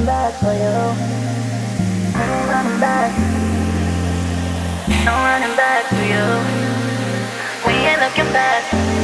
running back for you. I'm running back. No running back for you. We ain't looking back.